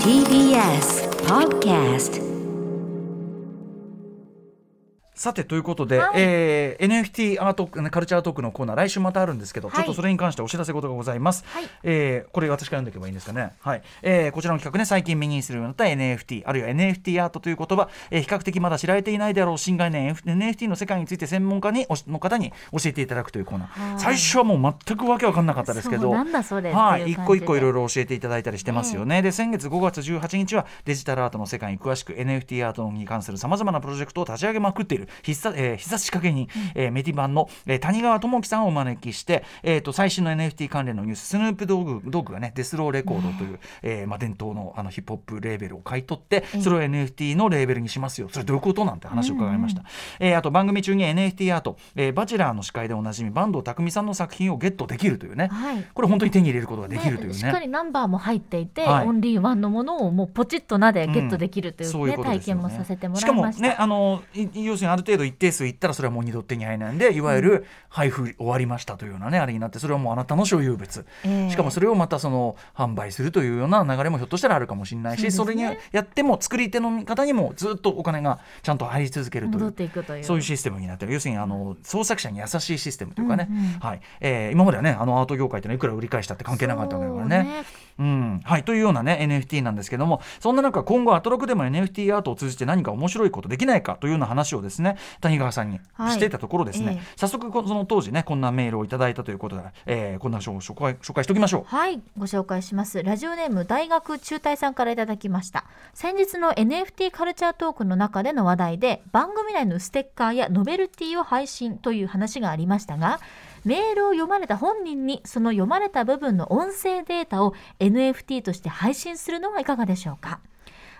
TBS Podcast さてということで、はい。えー NFT アートカルチャートークのコーナー来週またあるんですけど、はい。ちょっとそれに関してお知らせ事がございます、はい。えーこれ私から読んでいけばいいんですかね、はい。えーこちらの企画ね最近目にするようになった NFT あるいは NFT アートという言葉、えー比較的まだ知られていないであろう新概念 NFT の世界について専門家におの方に教えていただくというコーナー、はい。最初はもう全くわけわかんなかったですけどはい。一個一個いろいろ教えていただいたりしてますよね、で先月5月18日はデジタルアートの世界に詳しく NFT アートに関するさまざまなプロジェクトを立ち上げまくっている必殺,、えー必殺仕掛け人、えーメディバンの、えー谷川智樹さんをお招きして、えー、と最新の NFT 関連のニューススヌープドッグドッグがねデスローレコードという、えーまあ、伝統のあのヒップホップレーベルを買い取ってそれを NFT のレーベルにしますよ。それどういうことなんて話を伺いました、えーあと番組中に NFT アート、えーバチェラーの司会でおなじみ坂東匠さんの作品をゲットできるというね、はい。これ本当に手に入れることができるというね。しっかりナンバーも入っていて、はい。オンリーワンのものをもうポチッとなでゲットできるという,、ねそう体験もさせてもらしかもいました。ねあのい要するにある程度一定数いったらそれはもう二度手に入らないんでいわゆる配布終わりましたというようなねあれになってそれはもうあなたの所有物、ええ。しかもそれをまたその販売するというような流れもひょっとしたらあるかもしれないしそ,、ね。れにやっても作り手の方にもずっとお金がちゃんと入り続けるという。そういうシステムになってる。要するにあの創作者に優しいシステムというかね、うんうんはい。えー今まではねあのアート業界ってのはいくら売り返したって関係なかったわけだからね。うんはい、というような、ね、NFT なんですけどもそんな中今後アトロクでも NFT アートを通じて何か面白いことできないかというような話をですね谷川さんにはいしていたところですね、ええ早速こその当時ねこんなメールをいただいたということで、えーこんな紹介紹介しておきましょう。はい、ご紹介します。ラジオネーム大学中退さんからいただきました。先日の NFT カルチャートークの中での話題で、番組内のステッカーやノベルティを配信という話がありましたが、メールを読まれた本人にその読まれた部分の音声データを NFT として配信するのはいかがでしょうか？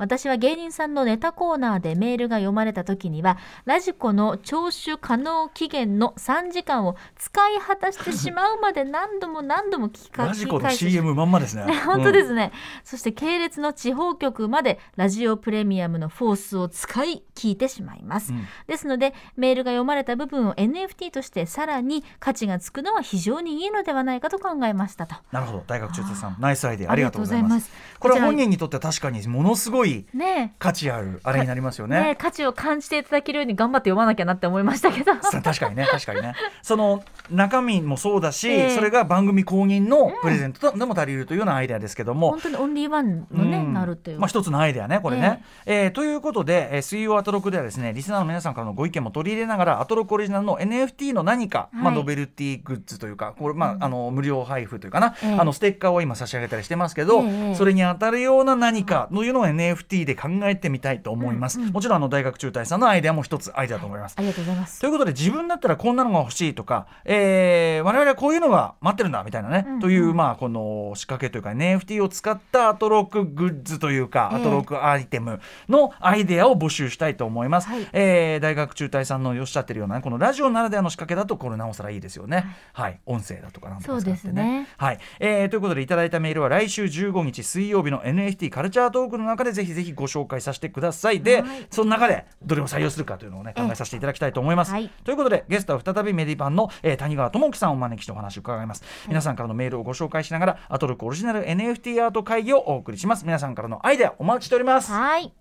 私は芸人さんのネタコーナーでメールが読まれた時にはラジコの聴取可能期限の3時間を使い果たしてしまうまで何度も何度も聞きかラジコの CM まんまですね。本当ですすね、そして系列の地方局までラジオプレミアムのフォースを使い聞いてしまいます、うん。ですのでメールが読まれた部分を NFT としてさらに価値がつくのは非常にいいのではないかと考えましたと。なるほど。大学中退さん。ナイスアイデア。ありがとうございます。これは本人にとっては確かにものすごいね。価値あるあれになりますよえね。えね。価値を感じていただけるように頑張って読まなきゃなって思いましたけど。さ確かにね確かにね。その中身もそうだし、ええ。それが番組公認のプレゼントとでも足りるというようなアイデアですけども、本当にオンリーワンのね、うん。なるっていう、まあ、一つのアイデアねこれね、えーということで、えー水曜アトロクではですねリスナーの皆さんからのご意見も取り入れながらアトロクオリジナルの NFT の何か、まあ、はいノベルティグッズというかこれ、まああの無料配布というかな、ええ。あのステッカーを今差し上げたりしてますけど、ええ。それに当たるような何かというのを NFT で考えてみたいと思います、うんうん。もちろんあの大学中退さんのアイデアも一つアイデアだと思います。ありがとうございます。ということで自分だったらこんなのが欲しいとか、えー我々はこういうのが待ってるんだみたいなね、うんうん。というまあこの仕掛けというか NFT を使ったアトロックグッズというか、ええ。アトロックアイテムのアイデアを募集したいと思います、はい。えー大学中退さんのおっしゃってるようなねこのラジオならではの仕掛けだとこれなおさらいいですよね。はい、音声だとかなんとか使ってそうですね。はい、えーということでいただいたメールは来週15日水曜日の NFT カルチャートークの中でぜひぜひご紹介させてください。で、はい。その中でどれを採用するかというのをね考えさせていただきたいと思います、はい。ということでゲストは再びメディパンの、えー谷川智樹さんをお招きしてお話を伺います、皆さんからのメールをご紹介しながらアトロックオリジナル NFT アート会議をお送りします。皆さんからのアイデアお待ちしております。はい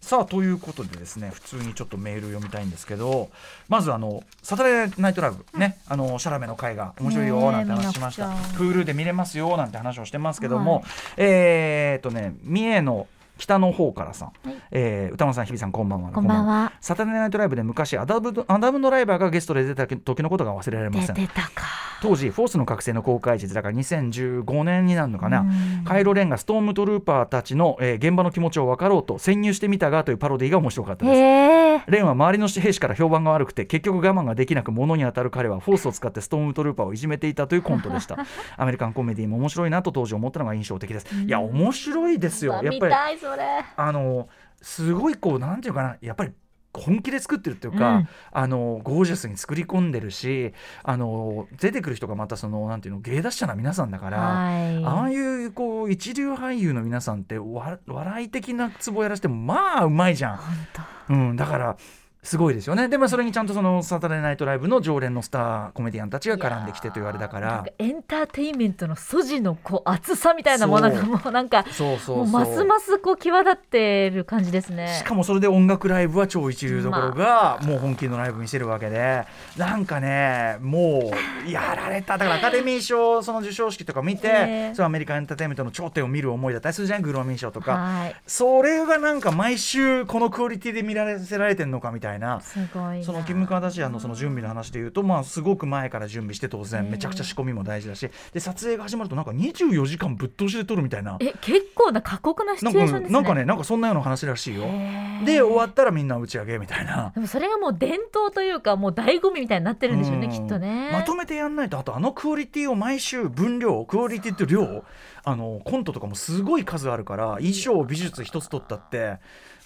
さあということでですね普通にちょっとメール読みたいんですけどまずあのサタデーナイトラブね、あのシャラメの会が面白いよなんて話しました。ねえ見なくちゃ Hulu で見れますよなんて話をしてますけども、はい。えーっとね三重の北の方からさん、はい。えー歌丸さん日比さんこんばんは。こんばんは。サタデーナイトライブで昔アダムドアダムドライバーがゲストで出た時のことが忘れられま出せん。てたか。当時フォースの覚醒の公開時だから2015年になるのかな、うん。カイロ・レンがストームトルーパーたちの、えー現場の気持ちを分かろうと潜入してみたがというパロディが面白かったです。レンは周りの兵士から評判が悪くて結局我慢ができなく物に当たる彼はフォースを使ってストームトルーパーをいじめていたというコントでした。アメリカンコメディも面白いなと当時思ったのが印象的です、いや面白いですよ。やっ見ぱりそれ。あのすごいこうなんていうかなやっぱり本気で作ってるっていうか、うん。あのゴージャスに作り込んでるしあの出てくる人がまたそのなんていうの芸達者な皆さんだから、はい。ああいうこう一流俳優の皆さんってわ笑い的なツボやらせてもまあうまいじゃん。うん、だからすごいですよね。でもそれにちゃんとそのサタデーナイトライブの常連のスターコメディアンたちが絡んできてというあれだから。エンターテインメントの素地のこう厚さみたいなものがもうなんかそうそうそう。もうますますこう際立ってる感じですね。しかもそれで音楽ライブは超一流どころがもう本気のライブ見せるわけで。なんかねもうやられた。だからアカデミー賞その授賞式とか見て、ね。そのアメリカンエンターテインメントの頂点を見る思いだったりするじゃないグローミー賞とか、はい。それがなんか毎週このクオリティで見らせられてるのかみたいな。すごいな。そのキム・カーダシアンのその準備の話でいうと、まあ、すごく前から準備して当然ねめちゃくちゃ仕込みも大事だし。で撮影が始まるとなんか24時間ぶっ通しで撮るみたいな。え結構な過酷なシチなんュエーションですね。かなんかねなんかそんなような話らしいよ。で終わったらみんな打ち上げみたいな。でもそれがもう伝統というかもう醍醐味みたいになってるんでしょうねうん。きっとね。まとめてやんないとあとあのクオリティを毎週分量クオリティと量あのコントとかもすごい数あるから衣装美術一つ取ったって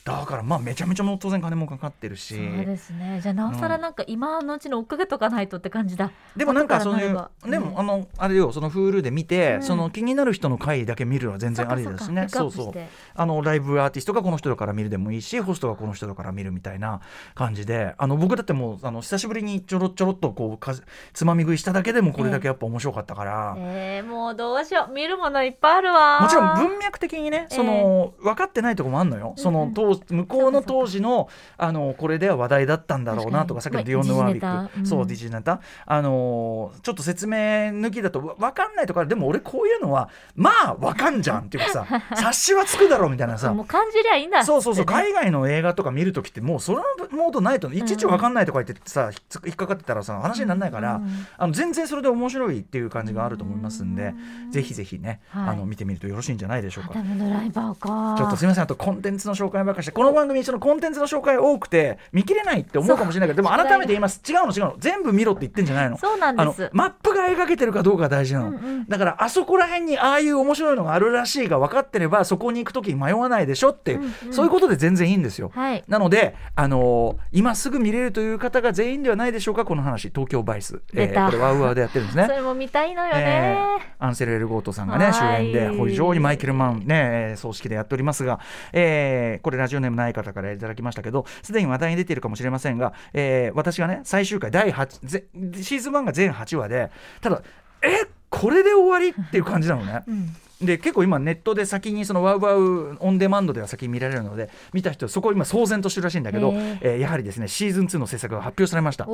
だからまあめちゃめちゃもう当然金もかかってるし。そうですね。じゃあなおさらなんか今のうちに追っかけとかないとって感じだ。でもなんかそういうでもあのあれよその Hulu で見て、うん。その気になる人の回だけ見るのは全然ありだしね。そうそう。あのライブアーティストがこの人だから見るでもいいしホストがこの人だから見るみたいな感じで。あの僕だってもうあの久しぶりにちょろちょろっとこうかつまみ食いしただけでもこれだけやっぱ面白かったから。えー、もうどうしよう。見るものいっぱいあるわ。もちろん文脈的にね、その分かってないところもあるのよ、その当向こうの当時のあのこれでは話題だったんだろうなとかさっきのディオン・ヌワービック、うん。そうディジネタ。あのちょっと説明抜きだとわ分かんないとかでも俺こういうのはまあ分かんじゃんっていうかさ 察しはつくだろうみたいなさ。もう感じりゃいいんだそうそうそう海外の映画とか見るときってもうそのモードないといちいち分かんないとか言ってさひっ引っかかってたらさ話にならないから、うん。あの全然それで面白いっていう感じがあると思いますんで、ぜひぜひね、はい。あの見てみるとよろしいんじゃないでしょうか。ダ。メドライバーか。ちょっとすみませんあとコンテンツの紹介ばっかりしてこの番組そのコンテンツの紹介多くて見切れないって思うかもしれないけどでも改めて言います。違うの違うの。全部見ろって言ってんじゃないの。そうなんあのですマップが描けてるかどうかが大事なの、うんうん。だからあそこら辺にああいう面白いのがあるらしいが分かってればそこに行く時に迷わないでしょって、うんうん。そういうことで全然いいんですよ、はい。なので、あのー今すぐ見れるという方が全員ではないでしょうかこの話。東京バイス、出た。これ WOWOW でやってるんですね。それも見たいのよえね、ーアンセル・エルゴートさんがね主はい。演で非常にマイケル・マン、ねえー総指揮でやっておりますが、えーこれラジオネームない方からいただきましたけどすでに話題に出ているかもしれませんが、えー私がね最終回第8ぜシーズン1が全8話でただえこれで終わりっていう感じなのね。うんで結構今ネットで先にその WOWOW オンデマンドでは先に見られるので見た人そこ今騒然としてるらしいんだけど、えーやはりですねシーズン2の制作が発表されました。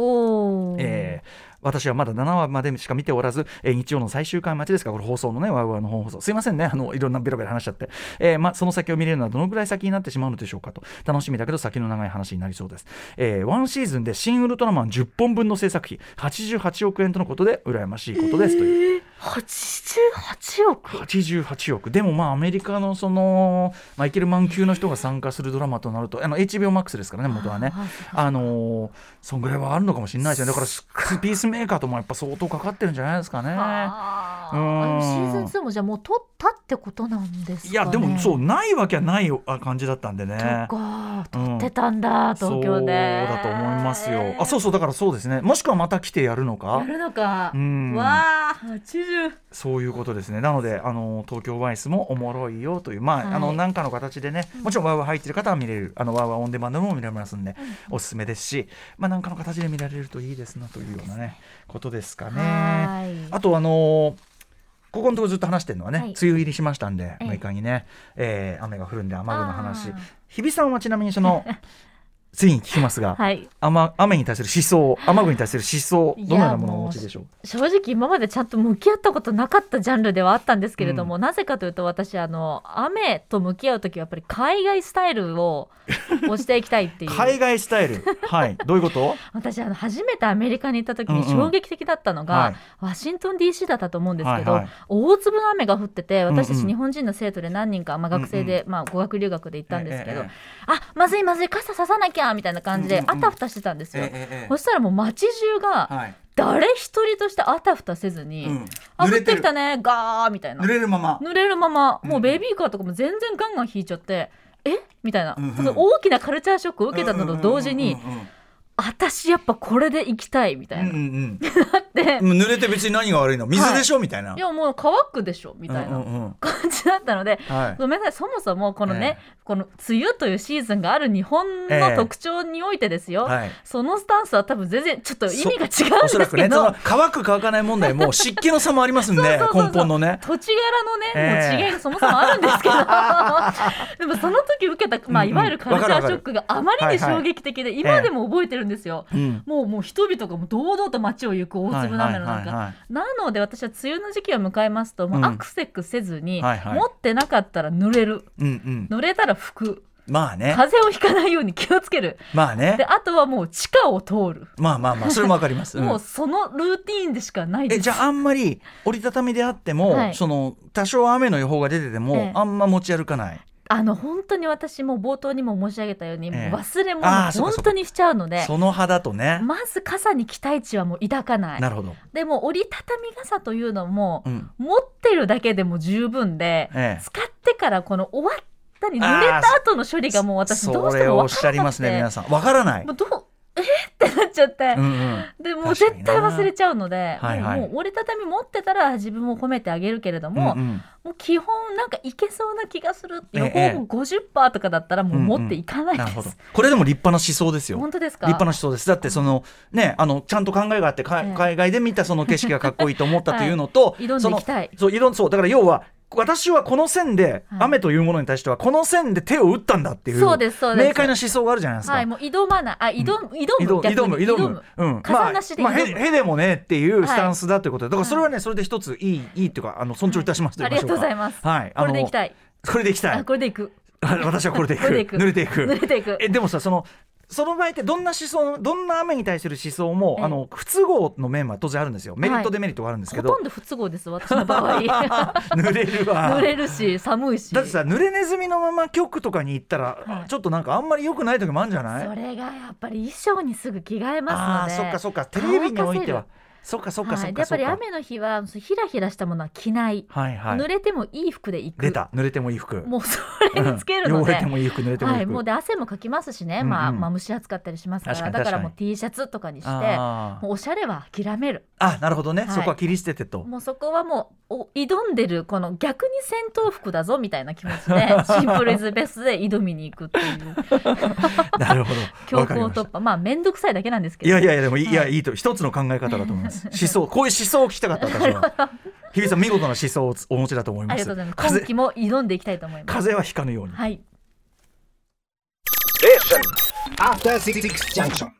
えー私はまだ7話までしか見ておらず、えー日曜の最終回待ちですが、これ放送のね、ワウワウの本放送。すいませんね、あの、いろんなベロベロ話しちゃって。えーま、その先を見れるのはどのぐらい先になってしまうのでしょうかと。楽しみだけど先の長い話になりそうです。えー、ワンシーズンで新ウルトラマン10本分の制作費、88億円とのことで、羨ましいことですという。88億？88億。でもまあアメリカのそのマイケル・マン級の人が参加するドラマとなるとあの HBO Max ですからね元はね。ああのーそんぐらいはあるのかもしれないですよね。だからスピースメーカーともやっぱ相当かかってるんじゃないですかね。あうシーズン2もじゃあもう撮ったってことなんですか、ね、いやでもそうないわけはないあ感じだったんでね。そっかうん撮ってたんだ、東京で。そうだと思いますよ。あそうそうだからそうですね。もしくはまた来てやるのやかるのか、うん。わあ80そういうことですね。なので、あの東京ワイスもおもろいよという、まあ、はい。あの何かの形でね、もちろんワウワウ入ってる方は見れる、あのワウワウオンデマンドも見れますんで、おすすめですし、まあ、何かの形で見られるといいですなというようなね、ことですかね。はい。あと、あのーここのところずっと話してるのはね、はい。梅雨入りしましたんで、ええ。6日にね、えー雨が降るんで雨具の話。日比さんはちなみにその、次に聞きますが、はい。雨雨に対する思想、雨具に対する思想、どのようなものをお持ちでしょう？正直今までちゃんと向き合ったことなかったジャンルではあったんですけれども、なぜかというと私あの雨と向き合う時はやっぱり海外スタイルを 押していきたいっていう。海外スタイル？はい。どういうこと？私あの初めてアメリカに行った時にうんうん。衝撃的だったのが、はい。ワシントン DC だったと思うんですけど、はいはい。大粒の雨が降ってて私たうんうん。ち日本人の生徒で何人か、まあ、学生で、まあ、語学留学で行ったんですけど、えええあまずいまずい傘ささなきゃみたいな感じであたふたしてたんですよ。そしたらもう街中がはい。誰一人としてあたふたせずに、うん。あ降ってきたねガーみたいな。濡れるまま。濡れるままうんもうベビーカーとかも全然ガンガン引いちゃってえ？みたいな、その大きなカルチャーショックを受けたのと同時に、私やっぱこれで行きたいみたいな、うんうんうん。だ って。濡れて別に何が悪いの？水でしょ、みたいな。いやもう乾くでしょみたいなん感じだったので、はい。ごめんなさいそもそもこのね、えこの梅雨というシーズンがある日本ええの特徴においてですよ、はい。そのスタンスは多分全然ちょっと意味が違うんですけど、ね乾く乾かない問題も湿気の差もありますんで 根本のね。土地柄のね、ええ。もう違いがそもそもあるんですけど。でもその時受けた、まあ、いわゆるカルチャーショックがあまりに衝撃的で、今でも覚えてるんですよ。うん。もうもう人々がもう堂々と街を行く大粒の雨の中、はい。はいはいはい。なので私は梅雨の時期を迎えますと、もうアクセクせずに、はいはい。持ってなかったら濡れる。うんうん。濡れたら拭く。まあね。風邪をひかないように気をつける。まあね。であとはもう地下を通る、まあまあまあそれもわかります、うん。もうそのルーティーンでしかないです。えじゃああんまり折りたたみであっても、はい。その多少雨の予報が出てても、ええ。あんま持ち歩かないあの本当に私も冒頭にも申し上げたように、ええ。もう忘れ物本当にしちゃうのでその派だとね、まず傘に期待値はもう抱かない。なるほど、でも折りたたみ傘というのも、うん。持ってるだけでも十分で、ええ。使ってからこの終わったに濡れた後の処理がもう私どうそしてもれをおっしゃ分からなくりますね皆てさん。わからない。もうどうえ？ーってなっちゃって、うんうん。でもう絶対忘れちゃうので、はいはい。もうもう折りたたみ持ってたら自分を褒めてあげるけれども、うんうん。もう基本なんかいけそうな気がするええ。予報も50%とかだったらもう持っていかないです、なるほど。これでも立派な思想ですよ。本当ですか？立派な思想です。だってそのねあのちゃんと考えがあってかええ。海外で見たその景色がかっこいいと思ったというのと、はい。挑んでいきたい。そうそうだから要は私はこの線で、はい。雨というものに対してはこの線で手を打ったんだっていうそうですそうです。明快な思想があるじゃないですか。はいもう挑まない。あ挑む、挑む挑む挑む挑む。うん。まあ、まあ、へへでもねっていうはい。スタンスだということで、だからそれはねそれで一ついいいいっていうかあの尊重いたしますとありが言いましょうかとうございます、はい。これでいきたい。いこれでいきたい。あこれでいく。私はこれでいく。これでいく。濡れていく。濡れていく。えでもさそのその場合ってどんな思想どんな雨に対する思想も、ええ。あの不都合の面は当然あるんですよ。メリット、デメリットがあるんですけど。ほとんど不都合です私の場合。濡れるわ。濡れるし寒いし。だってさ濡れネズミのまま局とかに行ったら、はい。ちょっとなんかあんまり良くない時もあるんじゃない？それがやっぱり衣装にすぐ着替えますので。あーそっかそっか。テレビにおいてはそっかそっかそはい、でっか。そっか、やっぱり雨の日はひらひらしたものは着ない、はいはい。濡れてもいい服で行く。出た。濡れてもいい服。もうそれにつけるのうん。汚でれてもいい服。濡れてもいいはい、服、もうで汗もかきますしね、うんうん。まあ、まあ蒸し暑かったりしますから。確かにだからもう T シャツとかにしてもうおしゃれは諦める。あなるほどね、はい。そこは切り捨ててと。もうそこはもうお挑んでるこの逆に戦闘服だぞみたいな気持ちで シンプルイズベストで挑みに行くっていう。なるほど。強行突破まあ面倒くさいだけなんですけど。いやいやいやでもいい,、はいい、やいいと一つの考え方だと思います思想こういう思想を聞きたかった私は。日比さん見事な思想をお持ちだと思います。ありがとうございます。風今期も挑んでいきたいと思います。風邪はひかぬように。はい。After Six Junction.